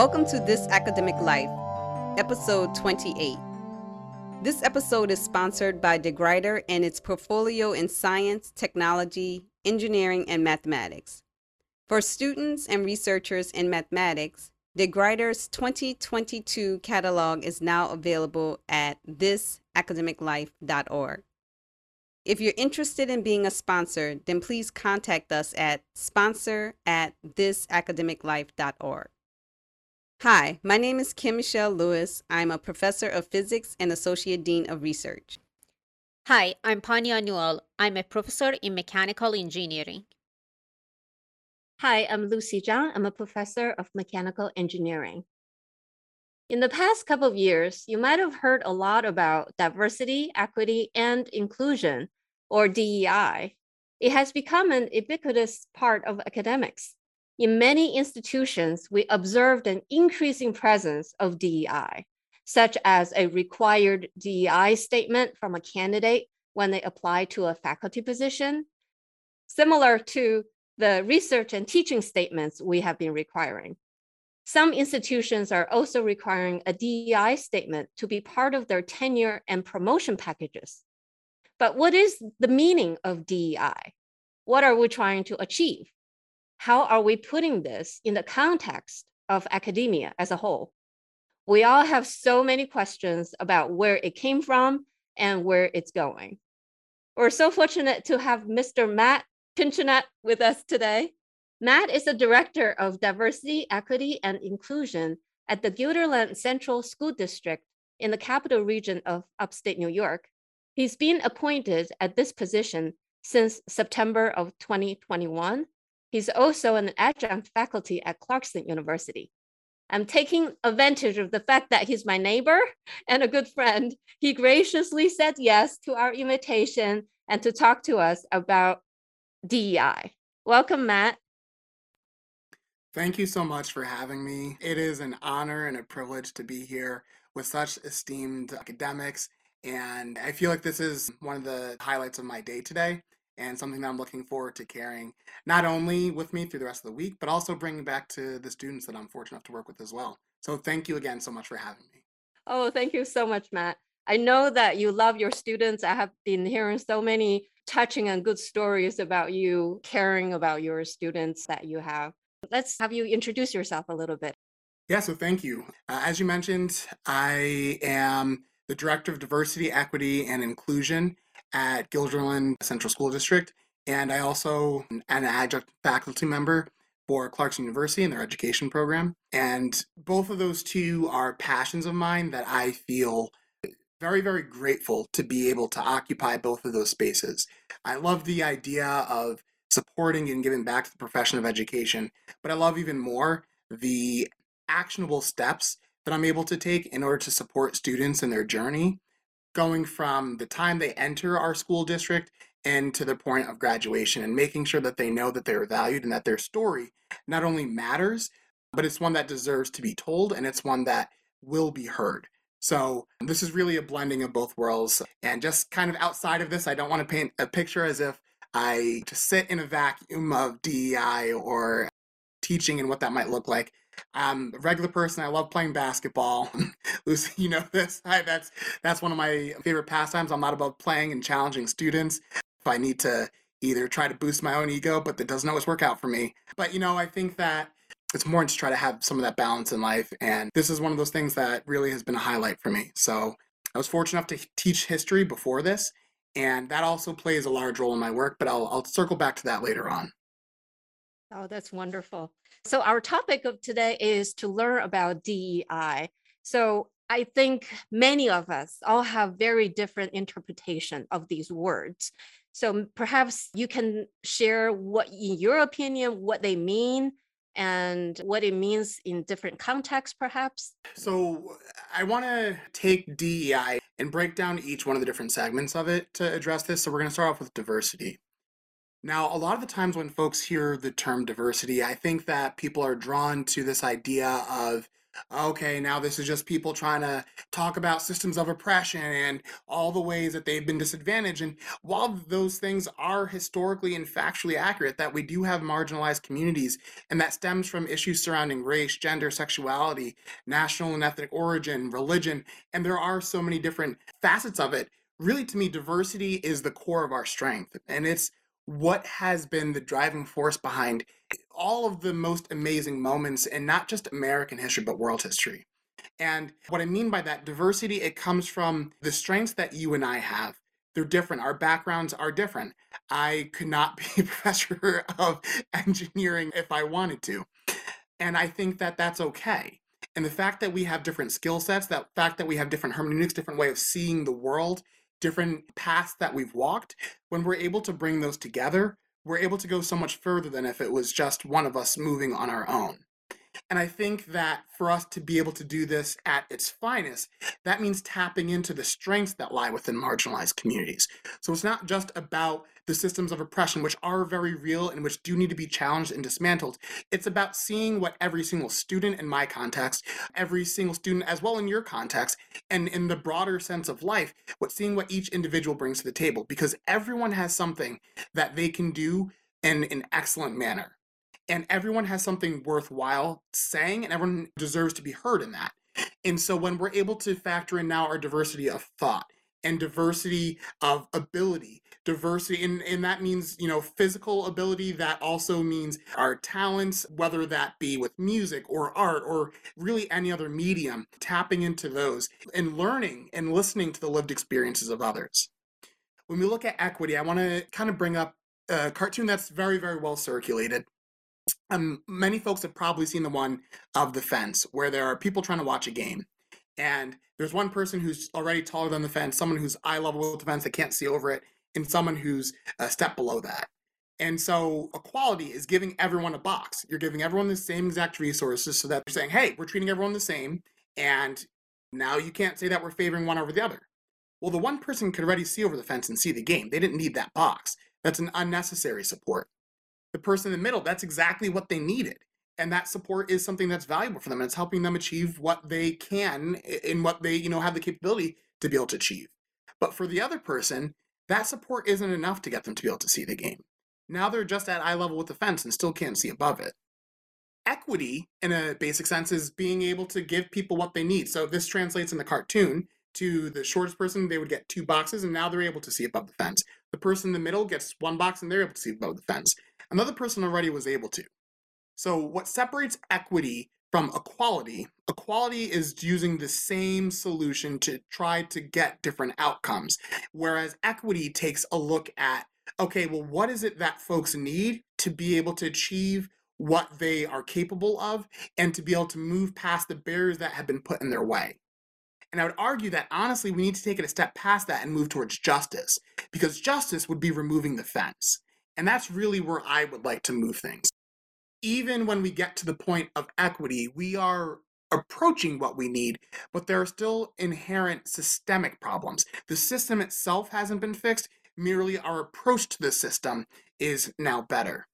Welcome to This Academic Life, episode 28. This episode is sponsored by DeGruyter and its portfolio in science, technology, engineering, and mathematics. For students and researchers in mathematics, DeGruyter's 2022 catalog is now available at thisacademiclife.org. If you're interested in being a sponsor, then please contact us at sponsor at thisacademiclife.org. Hi, my name is Kim Michelle Lewis. I'm a professor of physics and associate dean of research. Hi, I'm Pania Newell. I'm a professor in mechanical engineering. Hi, I'm Lucy Zhang. I'm a professor of mechanical engineering. In the past couple of years, you might have heard a lot about diversity, equity, and inclusion, or DEI. It has become an ubiquitous part of academics. In many institutions, we observed an increasing presence of DEI, such as a required DEI statement from a candidate when they apply to a faculty position, similar to the research and teaching statements we have been requiring. Some institutions are also requiring a DEI statement to be part of their tenure and promotion packages. But what is the meaning of DEI? What are we trying to achieve? How are we putting this in the context of academia as a whole? We all have so many questions about where it came from and where it's going. We're so fortunate to have Mr. Matt Pincinet with us today. Matt is the Director of Diversity, Equity, and Inclusion at the Guilderland Central School District in the capital region of upstate New York. He's been appointed at this position since September of 2021 He's also an adjunct faculty at Clarkson University. I'm taking advantage of the fact that he's my neighbor and a good friend. He graciously said yes to our invitation and to talk to us about DEI. Welcome, Matt. Thank you so much for having me. It is an honor and a privilege to be here with such esteemed academics. And I feel like this is one of the highlights of my day today and something that I'm looking forward to carrying not only with me through the rest of the week, but also bringing back to the students that I'm fortunate enough to work with as well. So thank you again so much for having me. Oh, thank you so much, Matt. I know that you love your students. I have been hearing so many touching and good stories about you caring about your students that you have. Let's have you introduce yourself a little bit. Yeah, so thank you. Uh, as you mentioned, I am the Director of Diversity, Equity, and Inclusion at Guilderland Central School District, and I also an adjunct faculty member for Clarkson University in their education program. And both of those two are passions of mine that I feel very, very grateful to be able to occupy both of those spaces. I love the idea of supporting and giving back to the profession of education, but I love even more the actionable steps that I'm able to take in order to support students in their journey going from the time they enter our school district and to the point of graduation and making sure that they know that they're valued and that their story not only matters, but it's one that deserves to be told and it's one that will be heard. So, this is really a blending of both worlds. And just kind of outside of this, I don't want to paint a picture as if I just sit in a vacuum of DEI or teaching and what that might look like. I'm a regular person. I love playing basketball. Lucy, you know this. I, that's that's one of my favorite pastimes. I'm not about playing and challenging students. If I need to either try to boost my own ego, but that doesn't always work out for me. But you know, I think that it's more to try to have some of that balance in life. And this is one of those things that really has been a highlight for me. So I was fortunate enough to teach history before this, and that also plays a large role in my work. But I'll I'll circle back to that later on. Oh, that's wonderful. So our topic of today is to learn about DEI. So I think many of us all have very different interpretation of these words. So perhaps you can share what, in your opinion, what they mean and what it means in different contexts, perhaps? So, I want to take DEI and break down each one of the different segments of it to address this. So, we're going to start off with diversity. Now, a lot of the times when folks hear the term diversity, I think that people are drawn to this idea of okay, now this is just people trying to talk about systems of oppression and all the ways that they've been disadvantaged. And while those things are historically and factually accurate, that we do have marginalized communities, and that stems from issues surrounding race, gender, sexuality, national and ethnic origin, religion, and there are so many different facets of it. Really, to me, diversity is the core of our strength. And it's what has been the driving force behind all of the most amazing moments in not just American history, but world history. And what I mean by that diversity, it comes from the strengths that you and I have. They're different. Our backgrounds are different. I could not be a professor of engineering if I wanted to. And I think that that's okay. And the fact that we have different skill sets, that fact that we have different hermeneutics, different way of seeing the world, different paths that we've walked, when we're able to bring those together, we're able to go so much further than if it was just one of us moving on our own. And I think that for us to be able to do this at its finest, that means tapping into the strengths that lie within marginalized communities. So it's not just about the systems of oppression, which are very real and which do need to be challenged and dismantled. It's about seeing what every single student in my context, every single student as well in your context, and in the broader sense of life, what seeing what each individual brings to the table, because everyone has something that they can do in an excellent manner and everyone has something worthwhile saying and everyone deserves to be heard in that. And so when we're able to factor in now our diversity of thought and diversity of ability diversity and, and that means you know physical ability that also means our talents whether that be with music or art or really any other medium tapping into those and learning and listening to the lived experiences of others. When we look at equity i want to kind of bring up a cartoon that's very very well circulated um, many folks have probably seen the one of the fence where there are people trying to watch a game and there's one person who's already taller than the fence someone who's eye level with the fence that can't see over it and someone who's a step below that. And so equality is giving everyone a box. You're giving everyone the same exact resources so that you're saying hey we're treating everyone the same and now you can't say that we're favoring one over the other. Well the one person could already see over the fence and see the game. They didn't need that box. That's an unnecessary support the person in the middle, that's exactly what they needed. And that support is something that's valuable for them. And it's helping them achieve what they can in what they, you know, have the capability to be able to achieve. But for the other person, that support isn't enough to get them to be able to see the game. Now they're just at eye level with the fence and still can't see above it. Equity, in a basic sense, is being able to give people what they need. So this translates in the cartoon to the shortest person, they would get two boxes, and now they're able to see above the fence. The person in the middle gets one box, and they're able to see above the fence. Another person already was able to. So, what separates equity from equality, equality is using the same solution to try to get different outcomes, whereas equity takes a look at okay, well, what is it that folks need to be able to achieve what they are capable of and to be able to move past the barriers that have been put in their way? And I would argue that honestly, we need to take it a step past that and move towards justice, because justice would be removing the fence. And that's really where I would like to move things. Even when we get to the point of equity, we are approaching what we need, but there are still inherent systemic problems. The system itself hasn't been fixed, merely our approach to the system is now better.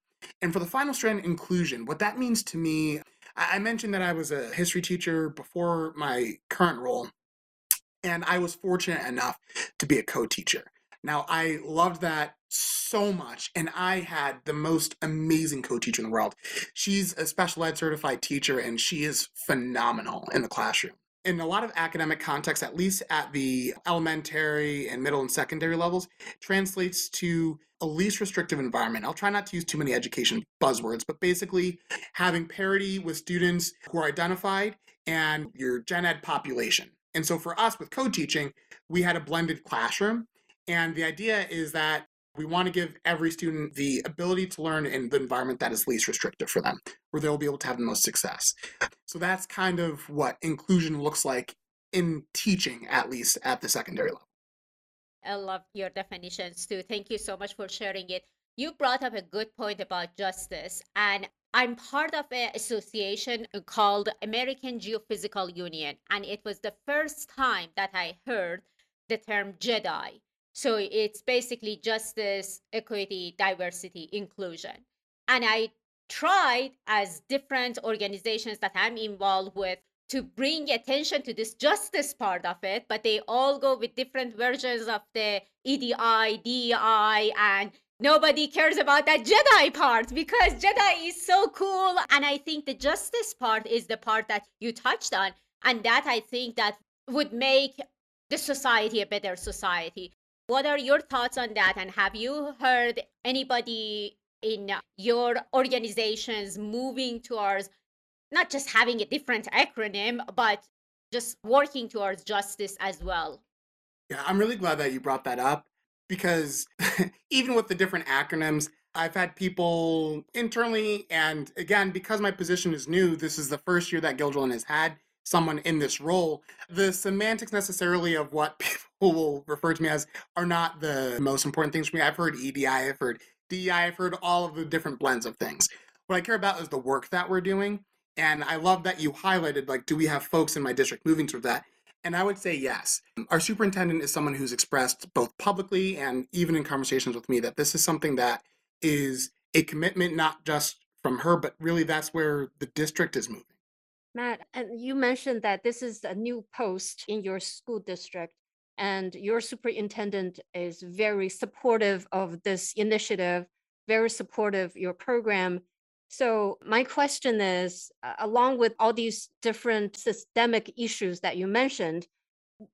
And for the final strand, inclusion, what that means to me, I mentioned that I was a history teacher before my current role, and I was fortunate enough to be a co teacher. Now, I loved that so much, and I had the most amazing co teacher in the world. She's a special ed certified teacher, and she is phenomenal in the classroom. In a lot of academic contexts, at least at the elementary and middle and secondary levels, translates to a least restrictive environment. I'll try not to use too many education buzzwords, but basically having parity with students who are identified and your gen ed population. And so for us with co teaching, we had a blended classroom and the idea is that we want to give every student the ability to learn in the environment that is least restrictive for them, where they'll be able to have the most success. So that's kind of what inclusion looks like in teaching, at least at the secondary level. I love your definitions too. Thank you so much for sharing it. You brought up a good point about justice, and I'm part of an association called American Geophysical Union, and it was the first time that I heard the term JEDI so it's basically justice, equity, diversity, inclusion. And I tried as different organizations that I'm involved with to bring attention to this justice part of it, but they all go with different versions of the EDI, DEI, and nobody cares about that Jedi part because Jedi is so cool. And I think the justice part is the part that you touched on. And that I think that would make the society a better society. What are your thoughts on that? And have you heard anybody in your organizations moving towards not just having a different acronym, but just working towards justice as well? Yeah, I'm really glad that you brought that up because even with the different acronyms, I've had people internally, and again, because my position is new, this is the first year that Guilderland has had someone in this role. The mm-hmm. semantics necessarily of what people will refer to me as are not the most important things for me. I've heard EDI, I've heard DEI, I've heard all of the different blends of things. What I care about is the work that we're doing. And I love that you highlighted, like, do we have folks in my district moving towards that? And I would say yes. Our superintendent is someone who's expressed both publicly and even in conversations with me that this is something that is a commitment, not just from her, but really that's where the district is moving. Matt, and you mentioned that this is a new post in your school district, and your superintendent is very supportive of this initiative, very supportive of your program. So my question is, along with all these different systemic issues that you mentioned,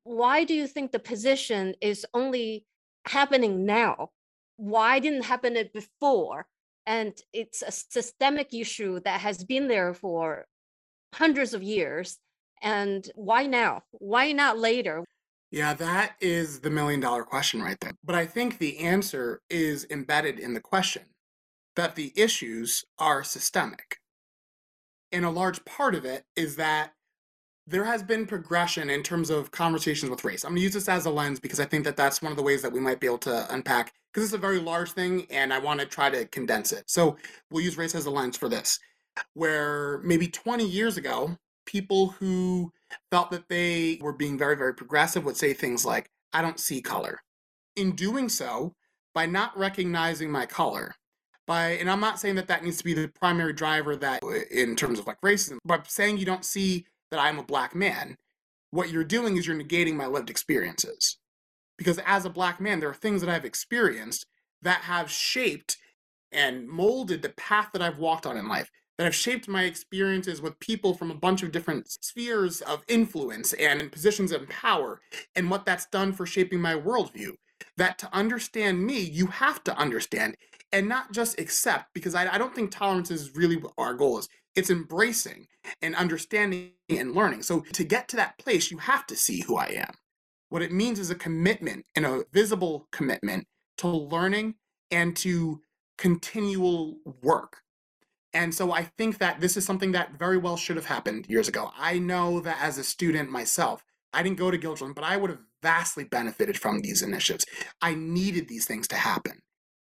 why do you think the position is only happening now? Why didn't happen it before? And it's a systemic issue that has been there for hundreds of years. And why now? Why not later? Yeah, that is the million dollar question right there. But I think the answer is embedded in the question that the issues are systemic. And a large part of it is that there has been progression in terms of conversations with race. I'm going to use this as a lens because I think that that's one of the ways that we might be able to unpack because it's a very large thing and I want to try to condense it. So we'll use race as a lens for this, where maybe 20 years ago, people who felt that they were being very, very progressive would say things like, I don't see color. In doing so, by not recognizing my color, by and i'm not saying that that needs to be the primary driver that uh, in terms of like racism but saying you don't see that i'm a black man what you're doing is you're negating my lived experiences because as a black man there are things that i've experienced that have shaped and molded the path that i've walked on in life that have shaped my experiences with people from a bunch of different spheres of influence and in positions of power and what that's done for shaping my worldview. That to understand me you have to understand and not just accept because I, I don't think tolerance is really what our goal is. It's embracing and understanding and learning. So to get to that place you have to see who i am. What it means is a commitment and a visible commitment to learning and to continual work and so i think that this is something that very well should have happened years ago i know that as a student myself i didn't go to Guilderland, but i would have vastly benefited from these initiatives i needed these things to happen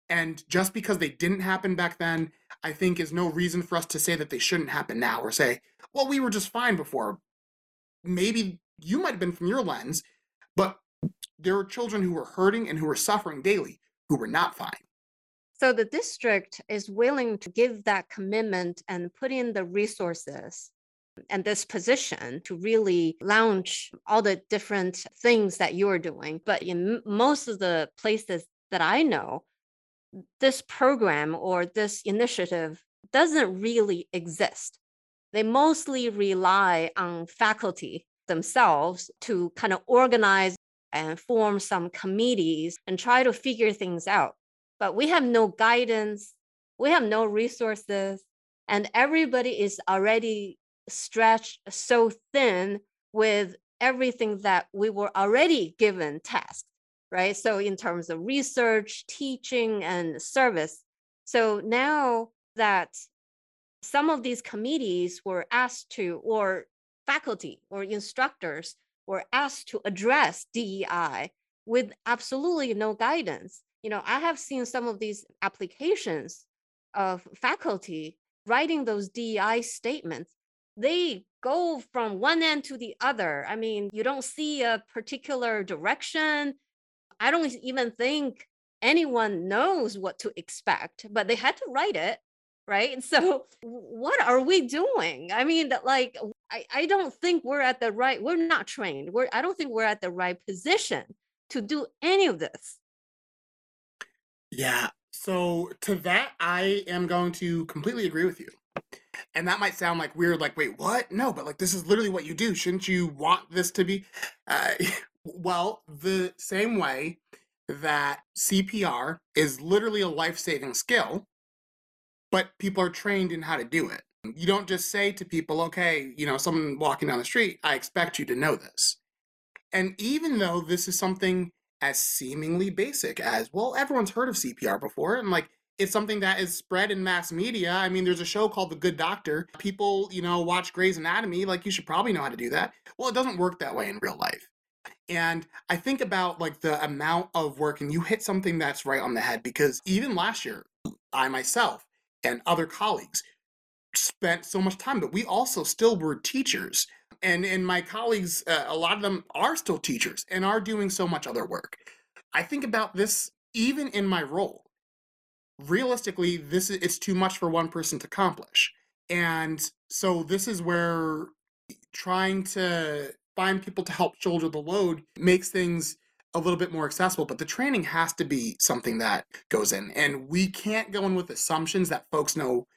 and just because they didn't happen back then, I think is no reason for us to say that they shouldn't happen now or say, well, we were just fine before. Maybe you might have been from your lens, but there are children who were hurting and who were suffering daily who were not fine. So the district is willing to give that commitment and put in the resources and this position to really launch all the different things that you're doing. But in most of the places that I know, this program or this initiative doesn't really exist. They mostly rely on faculty themselves to kind of organize and form some committees and try to figure things out. But we have no guidance, we have no resources, and everybody is already stretched so thin with everything that we were already given tasks right? So in terms of research, teaching, and service. So now that some of these committees were asked to, or faculty or instructors were asked to address DEI with absolutely no guidance. You know, I have seen some of these applications of faculty writing those DEI statements. They go from one end to the other. I mean, you don't see a particular direction. I don't even think anyone knows what to expect, but they had to write it. right? So what are we doing? I mean, like I, I don't think we're at the right, we're not trained. We're I don't think we're at the right position to do any of this. Yeah. So to that, I am going to completely agree with you. And that might sound like weird, like, wait, what? No, but like, this is literally what you do. Shouldn't you want this to be? Uh, well, the same way that CPR is literally a life saving skill, but people are trained in how to do it. You don't just say to people, okay, you know, someone walking down the street, I expect you to know this. And even though this is something as seemingly basic as, well, everyone's heard of CPR before, and like it's something that is spread in mass media. I mean, there's a show called The Good Doctor. People, you know, watch Grey's Anatomy, like you should probably know how to do that. Well, it doesn't work that way in real life. And I think about like the amount of work, and you hit something that's right on the head because even last year, I myself and other colleagues spent so much time, but we also still were teachers and and my colleagues uh, a lot of them are still teachers and are doing so much other work. I think about this even in my role. Realistically this is it's too much for one person to accomplish. And so this is where trying to find people to help shoulder the load makes things a little bit more accessible but the training has to be something that goes in. And we can't go in with assumptions that folks know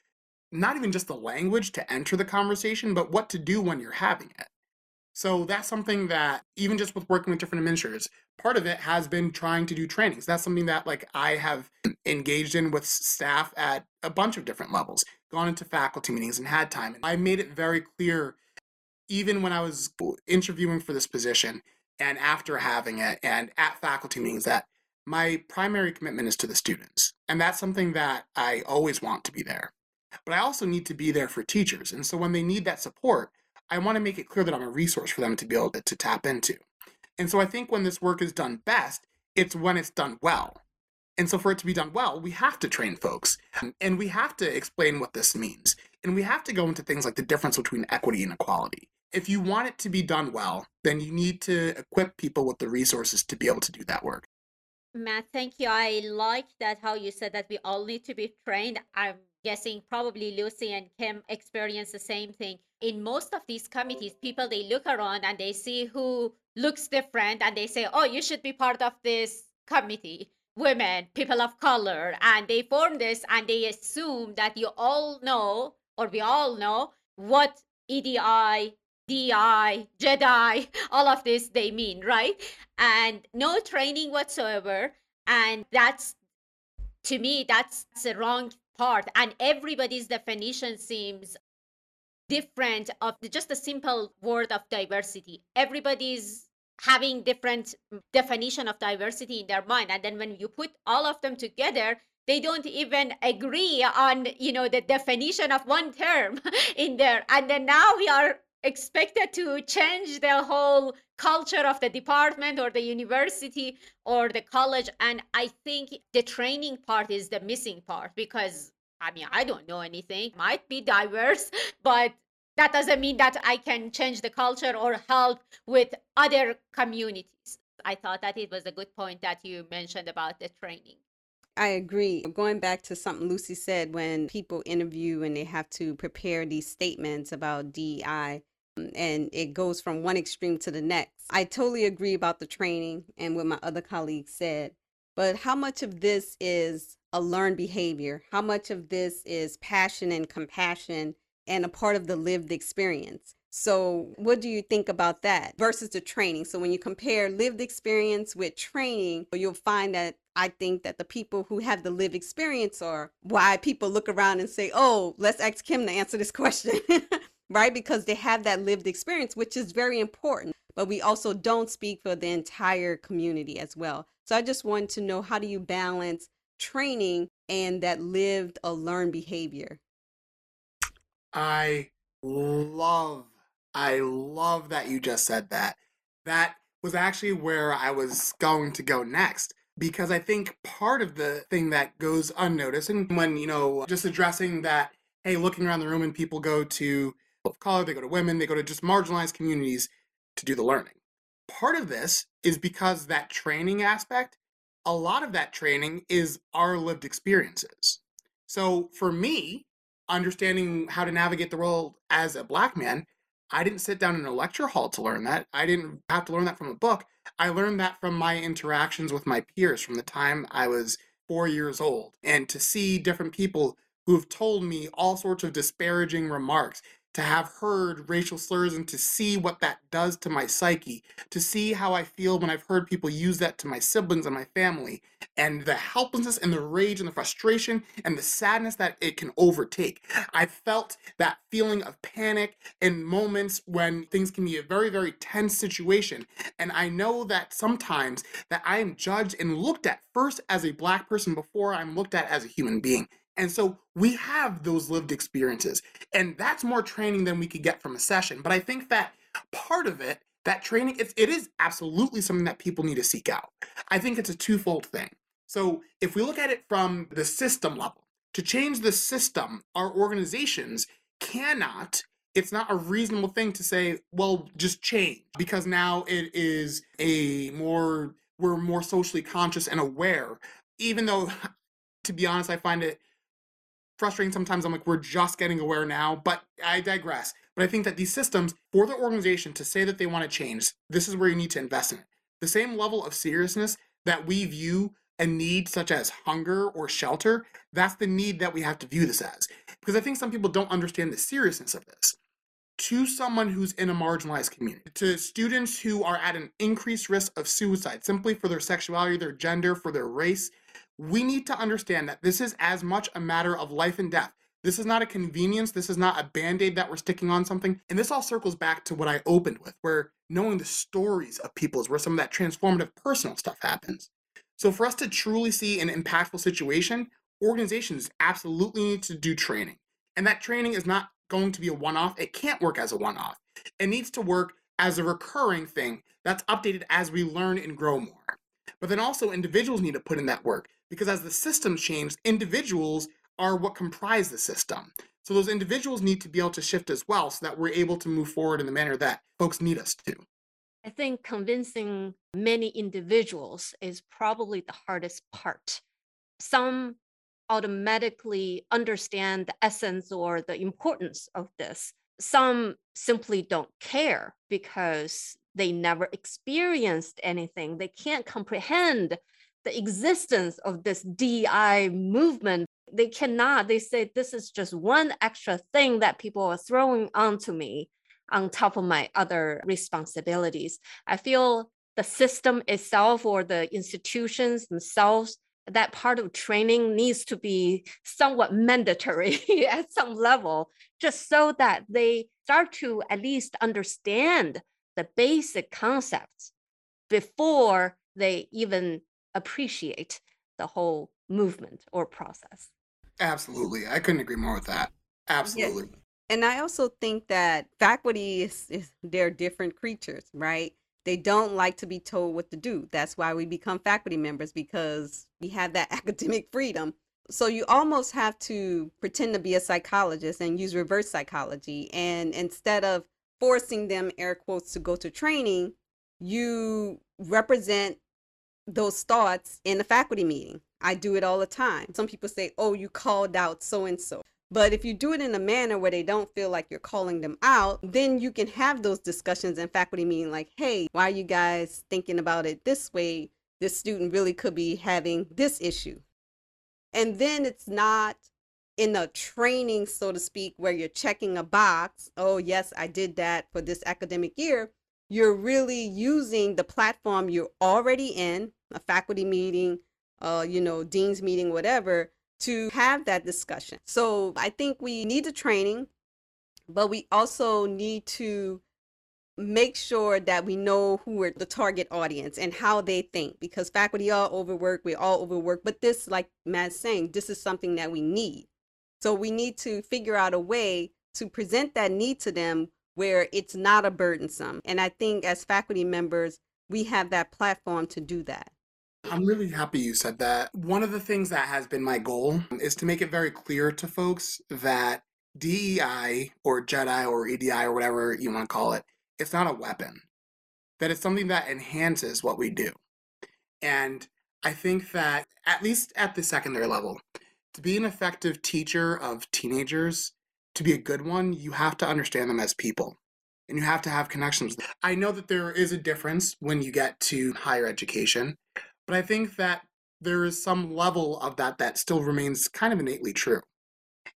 not even just the language to enter the conversation, but what to do when you're having it. So that's something that even just with working with different administrators, part of it has been trying to do trainings. That's something that like I have engaged in with staff at a bunch of different levels, gone into faculty meetings and had time. And I made it very clear even when I was interviewing for this position and after having it and at faculty meetings that my primary commitment is to the students. And that's something that I always want to be there but I also need to be there for teachers. And so when they need that support, I want to make it clear that I'm a resource for them to be able to, to tap into. And so I think when this work is done best, it's when it's done well. And so for it to be done well, we have to train folks and we have to explain what this means. And we have to go into things like the difference between equity and equality. If you want it to be done well, then you need to equip people with the resources to be able to do that work. Matt, thank you. I like that how you said that we all need to be trained. I'm guessing probably Lucy and Kim experience the same thing. In most of these committees, people they look around and they see who looks different and they say, "Oh, you should be part of this committee." Women, people of color, and they form this and they assume that you all know or we all know what EDI, DI, JEDI, all of this they mean, right? And no training whatsoever. And that's to me, that's the wrong part and everybody's definition seems different of the, just a simple word of diversity. Everybody's having different definition of diversity in their mind and then when you put all of them together they don't even agree on you know the definition of one term in there. And then now we are expected to change the whole culture of the department or the university or the college. And i think the training part is the missing part because i mean i don't know anything. Might be diverse but that doesn't mean that i can change the culture or help with other communities. I thought that it was a good point that you mentioned about the training. I agree. Going back to something Lucy said when people interview and they have to prepare these statements about DEI, and it goes from one extreme to the next. I totally agree about the training and what my other colleagues said, but how much of this is a learned behavior? How much of this is passion and compassion and a part of the lived experience? So, what do you think about that versus the training? So, when you compare lived experience with training, you'll find that I think that the people who have the lived experience are why people look around and say, oh, let's ask Kim to answer this question. Right? Because they have that lived experience, which is very important. But we also don't speak for the entire community as well. So I just wanted to know how do you balance training and that lived or learned behavior? I love, I love that you just said that. That was actually where I was going to go next because I think part of the thing that goes unnoticed, and when, you know, just addressing that, hey, looking around the room and people go to of color, they go to women, they go to just marginalized communities to do the learning. Part of this is because that training aspect, a lot of that training is our lived experiences. So for me, understanding how to navigate the world as a black man, I didn't sit down in a lecture hall to learn that. I didn't have to learn that from a book. I learned that from my interactions with my peers from the time I was four years old. And to see different people who've told me all sorts of disparaging remarks, to have heard racial slurs and to see what that does to my psyche, to see how I feel when I've heard people use that to my siblings and my family, and the helplessness and the rage and the frustration and the sadness that it can overtake. I felt that feeling of panic in moments when things can be a very, very tense situation. And I know that sometimes that I am judged and looked at first as a black person before I'm looked at as a human being. And so we have those lived experiences. And that's more training than we could get from a session. But I think that part of it, that training, it's, it is absolutely something that people need to seek out. I think it's a twofold thing. So if we look at it from the system level, to change the system, our organizations cannot it's not a reasonable thing to say, well, just change because now it is a more, we're more socially conscious and aware. Even though, to be honest, I find it frustrating sometimes. I'm like, we're just getting aware now, but I digress. But I think that these systems, for the organization to say that they want to change, this is where you need to invest in it. The same level of seriousness that we view a need such as hunger or shelter, that's the need that we have to view this as. Because I think some people don't understand the seriousness of this. To someone who's in a marginalized community, to students who are at an increased risk of suicide simply for their sexuality, their gender, for their race, we need to understand that this is as much a matter of life and death. This is not a convenience. This is not a band aid that we're sticking on something. And this all circles back to what I opened with, where knowing the stories of people is where some of that transformative personal stuff happens. So, for us to truly see an impactful situation, organizations absolutely need to do training. And that training is not going to be a one off, it can't work as a one off. It needs to work as a recurring thing that's updated as we learn and grow more. But then also, individuals need to put in that work because as the system changes, individuals are what comprise the system. So those individuals need to be able to shift as well so that we're able to move forward in the manner that folks need us to. I think convincing many individuals is probably the hardest part. Some automatically understand the essence or the importance of this. Some simply don't care because they never experienced anything. They can't comprehend the existence of this DI movement. They cannot, they say this is just one extra thing that people are throwing onto me on top of my other responsibilities. I feel the system itself or the institutions themselves, that part of training needs to be somewhat mandatory at some level, just so that they start to at least understand the basic concepts before they even appreciate the whole movement or process. Absolutely. I couldn't agree more with that. Absolutely. Yeah. And I also think that faculty is, is they're different creatures, right? They don't like to be told what to do. That's why we become faculty members because we have that academic freedom. So you almost have to pretend to be a psychologist and use reverse psychology. And instead of forcing them, air quotes, to go to training, you represent those thoughts in the faculty meeting. I do it all the time. Some people say, oh, you called out so and so. But if you do it in a manner where they don't feel like you're calling them out, then you can have those discussions in faculty meeting like, hey, why are you guys thinking about it this way? This student really could be having this issue. And then it's not in a training, so to speak, where you're checking a box. Oh, yes, I did that for this academic year. You're really using the platform you're already in, a faculty meeting, uh, you know, dean's meeting, whatever, to have that discussion. So I think we need the training, but we also need to make sure that we know who are the target audience and how they think because faculty are overworked, we're all overworked. But this, like Matt's saying, this is something that we need. So we need to figure out a way to present that need to them where it's not a burdensome. And I think as faculty members, we have that platform to do that. I'm really happy you said that. One of the things that has been my goal is to make it very clear to folks that DEI or JEDI or EDI or whatever you want to call it, it's not a weapon. That it's something that enhances what we do. And I think that, at least at the secondary level, To be an effective teacher of teenagers, to be a good one, you have to understand them as people and you have to have connections. I know that there is a difference when you get to higher education, but I think that there is some level of that that still remains kind of innately true.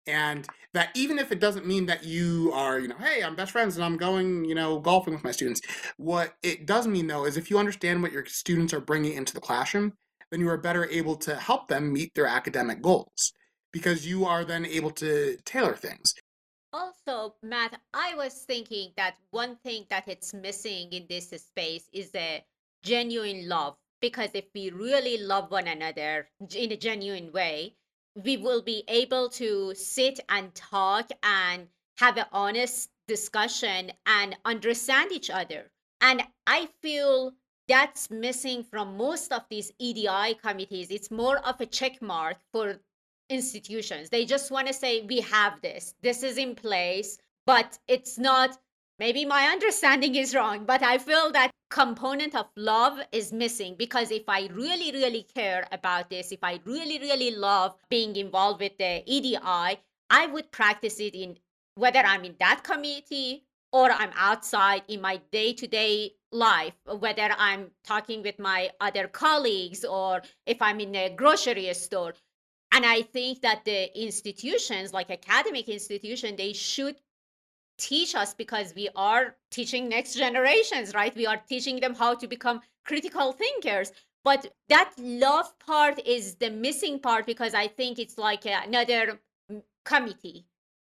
And that even if it doesn't mean that you are, you know, hey, I'm best friends and I'm going, you know, golfing with my students, what it does mean though is if you understand what your students are bringing into the classroom, then you are better able to help them meet their academic goals because you are then able to tailor things. Also, Matt, I was thinking that one thing that it's missing in this space is a genuine love. Because if we really love one another in a genuine way, we will be able to sit and talk and have an honest discussion and understand each other. And I feel that's missing from most of these EDI committees. It's more of a check mark for institutions. They just want to say, we have this, this is in place, but it's not. Maybe my understanding is wrong, but I feel that component of love is missing because if I really, really care about this, if I really, really love being involved with the EDI, I would practice it in whether I'm in that committee or I'm outside in my day to day life, whether I'm talking with my other colleagues or if I'm in a grocery store. And I think that the institutions, like academic institution, they should teach us because we are teaching next generations, right? We are teaching them how to become critical thinkers. But that love part is the missing part because I think it's like another committee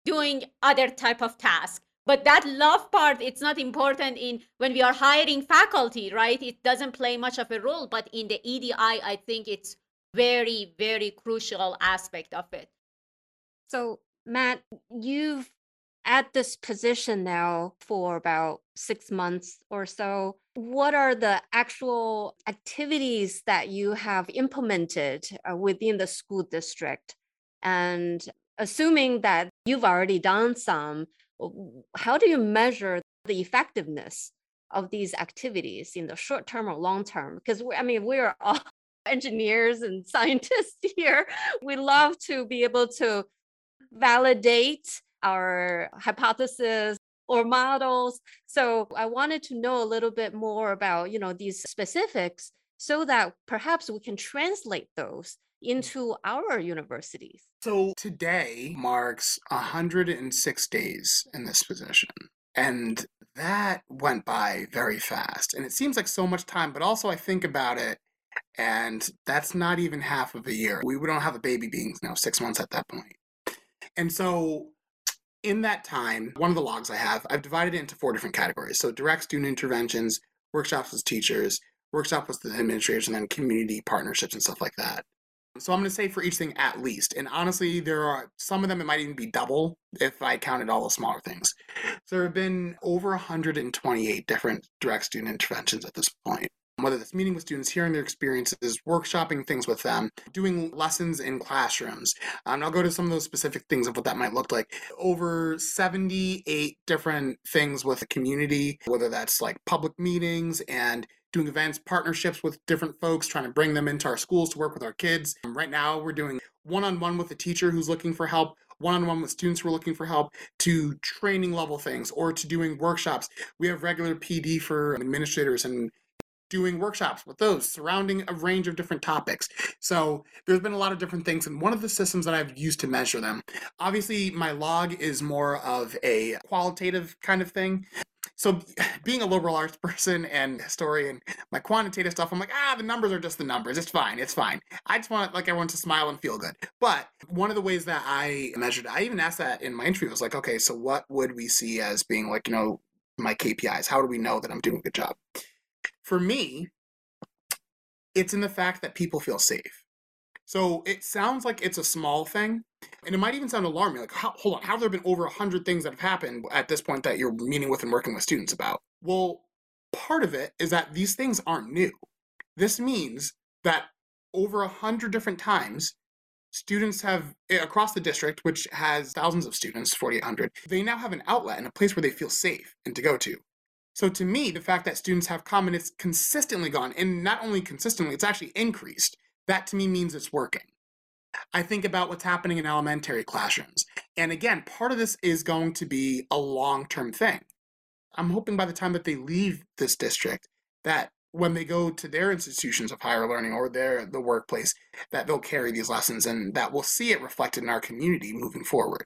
doing other type of task but that love part it's not important in when we are hiring faculty right it doesn't play much of a role but in the edi i think it's very very crucial aspect of it so matt you've at this position now for about six months or so. What are the actual activities that you have implemented uh, within the school district? And assuming that you've already done some, how do you measure the effectiveness of these activities in the short term or long term? Because I mean, we're all engineers and scientists here. We love to be able to validate our hypothesis or models. So I wanted to know a little bit more about, you know, these specifics so that perhaps we can translate those into our universities. So today marks 106 days in this position. And that went by very fast. And it seems like so much time, but also I think about it and that's not even half of a year. We don't have a baby being now six months at that point. And so in that time, one of the logs I have, I've divided it into four different categories. So direct student interventions, workshops with teachers, workshops with the administration, and community partnerships and stuff like that. So I'm going to say for each thing at least. And honestly, there are some of them, it might even be double if I counted all the smaller things. So there have been over 128 different direct student interventions at this point whether that's meeting with students, hearing their experiences, workshopping things with them, doing lessons in classrooms. And I'll go to some of those specific things of what that might look like. Over 78 different things with the community, whether that's like public meetings and doing events, partnerships with different folks, trying to bring them into our schools to work with our kids. Um, right now, we're doing one on one with a teacher who's looking for help, one on one with students who are looking for help, to training level things, or to doing workshops. We have regular PD for administrators and doing workshops with those surrounding a range of different topics. So there's been a lot of different things. And one of the systems that I've used to measure them, obviously, my log is more of a qualitative kind of thing. So being a liberal arts person and historian, my quantitative stuff, I'm like, ah, the numbers are just the numbers. It's fine. It's fine. I just want like everyone to smile and feel good. But one of the ways that I measured, I even asked that in my interview, I was like, okay, so what would we see as being like, you know, my KPIs? How do we know that I'm doing a good job? For me, it's in the fact that people feel safe. So it sounds like it's a small thing, and it might even sound alarming. Like, how, hold on, how have there been over 100 things that have happened at this point that you're meeting with and working with students about? Well, part of it is that these things aren't new. This means that over 100 different times, students have, eh, across the district, which has thousands of students, 4,800, they now have an outlet and a place where they feel safe and to go to. So to me, the fact that students have common it's consistently gone, and not only consistently, it's actually increased. That to me means it's working. I think about what's happening in elementary classrooms. And again, part of this is going to be a long term thing. I'm hoping by the time that they leave this district, that when they go to their institutions of higher learning or their the workplace, that they'll carry these lessons and that we'll see it reflected in our community moving forward.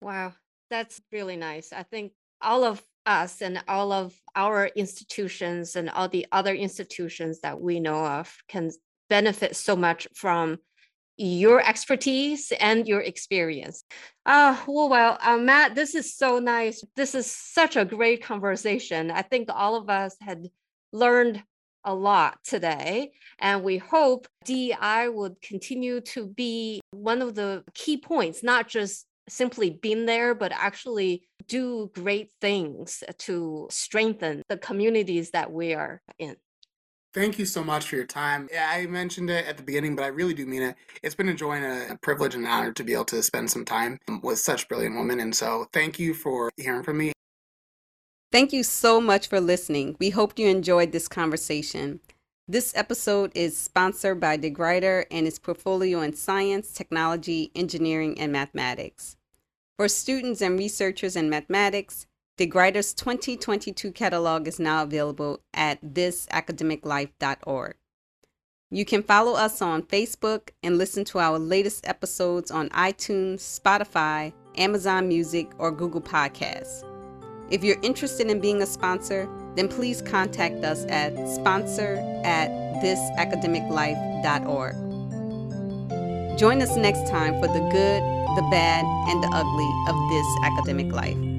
Wow, that's really nice. I think all of us and all of our institutions and all the other institutions that we know of can benefit so much from your expertise and your experience. Uh, well, well uh, Matt, this is so nice. This is such a great conversation. I think all of us had learned a lot today, and we hope DEI would continue to be one of the key points, not just simply being there, but actually do great things to strengthen the communities that we are in. Thank you so much for your time. I mentioned it at the beginning, but I really do mean it. It's been enjoying a privilege and an honor to be able to spend some time um, with such brilliant women. And so thank you for hearing from me. Thank you so much for listening. We hope you enjoyed this conversation. This episode is sponsored by DeGruyter and its portfolio in science, technology, engineering, and mathematics. For students and researchers in mathematics, DeGruyter's 2022 catalog is now available at thisacademiclife.org. You can follow us on Facebook and listen to our latest episodes on iTunes, Spotify, Amazon Music, or Google Podcasts. If you're interested in being a sponsor, then please contact us at sponsor at thisacademiclife.org. Join us next time for the good, the bad, and the ugly of this academic life.